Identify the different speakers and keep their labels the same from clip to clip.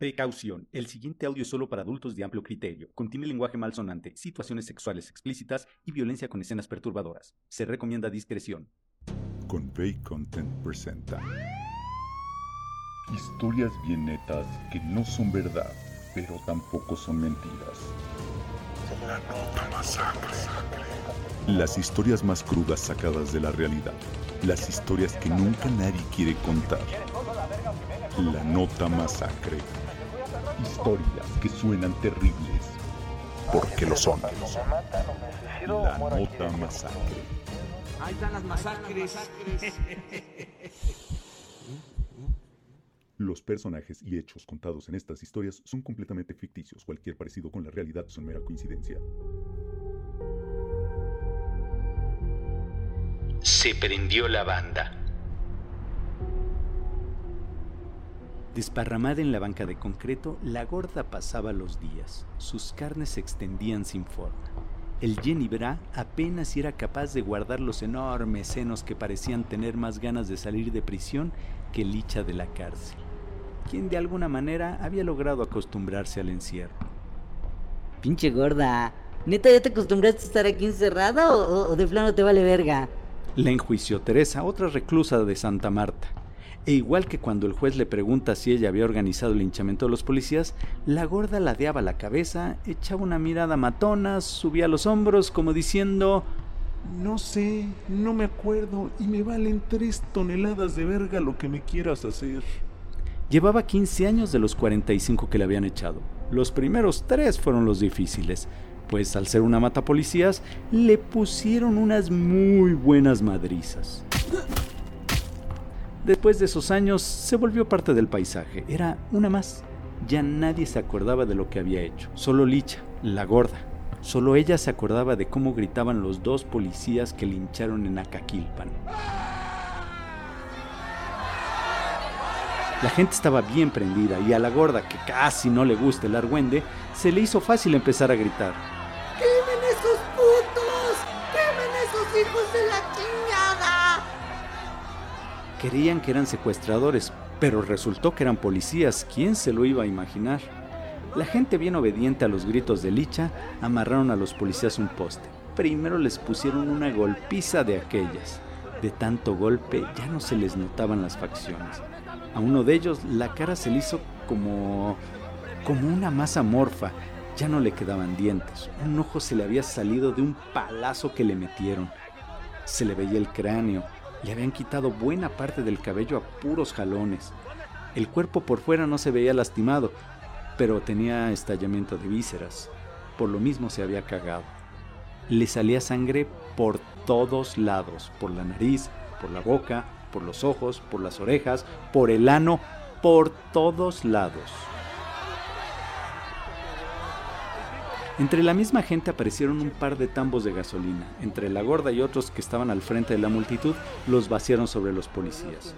Speaker 1: Precaución. El siguiente audio es solo para adultos de amplio criterio. Contiene lenguaje malsonante, situaciones sexuales explícitas y violencia con escenas perturbadoras. Se recomienda discreción.
Speaker 2: Convey Content presenta Historias bien netas que no son verdad, pero tampoco son mentiras. La nota masacre. Las historias más crudas sacadas de la realidad. Las historias que nunca nadie quiere contar. La nota masacre. Historias que suenan terribles. Porque lo son. La nota masacre.
Speaker 3: Ahí están las masacres.
Speaker 2: Los personajes y hechos contados en estas historias son completamente ficticios. Cualquier parecido con la realidad son mera coincidencia.
Speaker 4: Se prendió la banda.
Speaker 1: Desparramada en la banca de concreto, la gorda pasaba los días. Sus carnes se extendían sin forma. El Jenny Bra apenas era capaz de guardar los enormes senos que parecían tener más ganas de salir de prisión que Licha de la cárcel, quien de alguna manera había logrado acostumbrarse al encierro.
Speaker 5: Pinche gorda, ¿neta ya te acostumbraste a estar aquí encerrada o, o de plano te vale verga?
Speaker 1: La enjuició Teresa, otra reclusa de Santa Marta. E igual que cuando el juez le pregunta si ella había organizado el linchamiento de los policías, la gorda ladeaba la cabeza, echaba una mirada matona, subía los hombros como diciendo
Speaker 6: No sé, no me acuerdo y me valen tres toneladas de verga lo que me quieras hacer.
Speaker 1: Llevaba 15 años de los 45 que le habían echado. Los primeros tres fueron los difíciles, pues al ser una mata policías, le pusieron unas muy buenas madrizas. Después de esos años se volvió parte del paisaje, era una más. Ya nadie se acordaba de lo que había hecho, solo Licha, la gorda. Solo ella se acordaba de cómo gritaban los dos policías que lincharon en Acaquilpan. La gente estaba bien prendida y a la gorda, que casi no le gusta el argüende, se le hizo fácil empezar a gritar.
Speaker 7: ¡Quemen esos putos! ¡Quemen esos hijos de la chingada!
Speaker 1: Creían que eran secuestradores, pero resultó que eran policías. ¿Quién se lo iba a imaginar? La gente bien obediente a los gritos de Licha amarraron a los policías un poste. Primero les pusieron una golpiza de aquellas. De tanto golpe ya no se les notaban las facciones. A uno de ellos la cara se le hizo como como una masa morfa. Ya no le quedaban dientes. Un ojo se le había salido de un palazo que le metieron. Se le veía el cráneo. Le habían quitado buena parte del cabello a puros jalones. El cuerpo por fuera no se veía lastimado, pero tenía estallamiento de vísceras. Por lo mismo se había cagado. Le salía sangre por todos lados, por la nariz, por la boca, por los ojos, por las orejas, por el ano, por todos lados. Entre la misma gente aparecieron un par de tambos de gasolina. Entre la gorda y otros que estaban al frente de la multitud los vaciaron sobre los policías.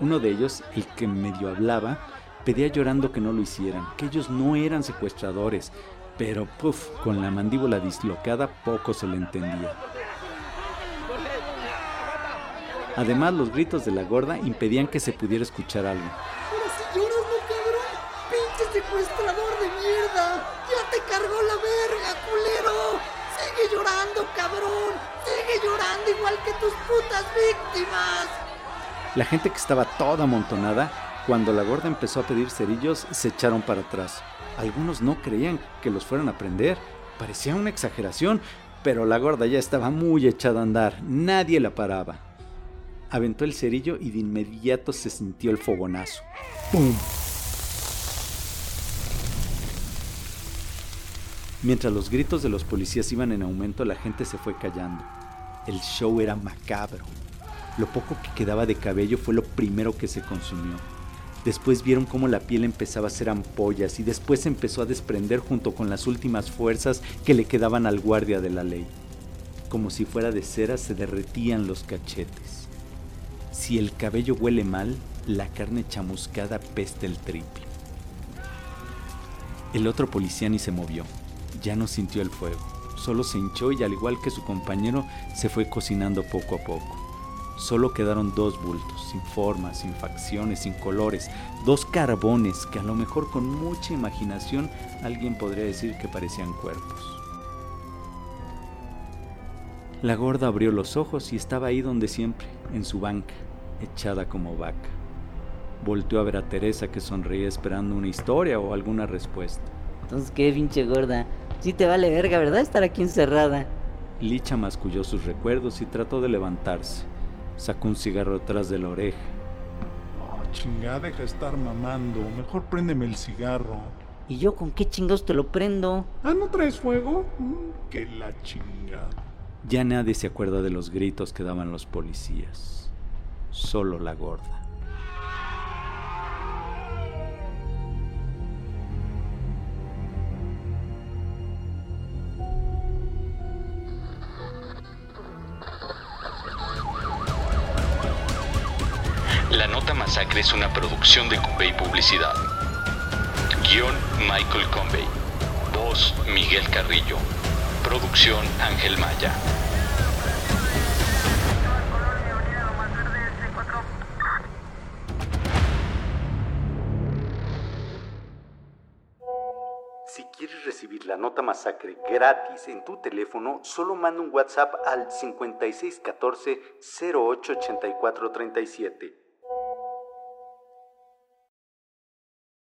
Speaker 1: Uno de ellos, el que medio hablaba, pedía llorando que no lo hicieran, que ellos no eran secuestradores, pero puff, con la mandíbula dislocada poco se le entendía. Además, los gritos de la gorda impedían que se pudiera escuchar algo.
Speaker 7: Si lloras, no cabrón. Pinche secuestrador de mierda. Te cargó la verga, culero. Sigue llorando, cabrón. Sigue llorando igual que tus putas víctimas.
Speaker 1: La gente que estaba toda amontonada, cuando la gorda empezó a pedir cerillos, se echaron para atrás. Algunos no creían que los fueran a prender. Parecía una exageración, pero la gorda ya estaba muy echada a andar. Nadie la paraba. Aventó el cerillo y de inmediato se sintió el fogonazo. ¡Pum! Mientras los gritos de los policías iban en aumento, la gente se fue callando. El show era macabro. Lo poco que quedaba de cabello fue lo primero que se consumió. Después vieron cómo la piel empezaba a hacer ampollas y después empezó a desprender junto con las últimas fuerzas que le quedaban al guardia de la ley. Como si fuera de cera se derretían los cachetes. Si el cabello huele mal, la carne chamuscada peste el triple. El otro policía ni se movió, ya no sintió el fuego, solo se hinchó y al igual que su compañero se fue cocinando poco a poco. Solo quedaron dos bultos, sin formas, sin facciones, sin colores, dos carbones que a lo mejor con mucha imaginación alguien podría decir que parecían cuerpos. La gorda abrió los ojos y estaba ahí donde siempre, en su banca, echada como vaca. Volteó a ver a Teresa que sonreía esperando una historia o alguna respuesta.
Speaker 5: Entonces, ¿qué, pinche gorda? Sí te vale verga, ¿verdad? Estar aquí encerrada.
Speaker 1: Licha masculló sus recuerdos y trató de levantarse. Sacó un cigarro atrás de la oreja.
Speaker 6: Oh, chingada, deja de estar mamando. Mejor préndeme el cigarro.
Speaker 5: ¿Y yo con qué chingados te lo prendo?
Speaker 6: Ah, ¿no traes fuego? Mm, que la chingada.
Speaker 1: Ya nadie se acuerda de los gritos que daban los policías. Solo la gorda.
Speaker 4: La Nota Masacre es una producción de Convey Publicidad. Guión Michael Convey. Voz Miguel Carrillo. Producción Ángel Maya.
Speaker 1: Si quieres recibir la nota masacre gratis en tu teléfono, solo manda un WhatsApp al 5614 088437.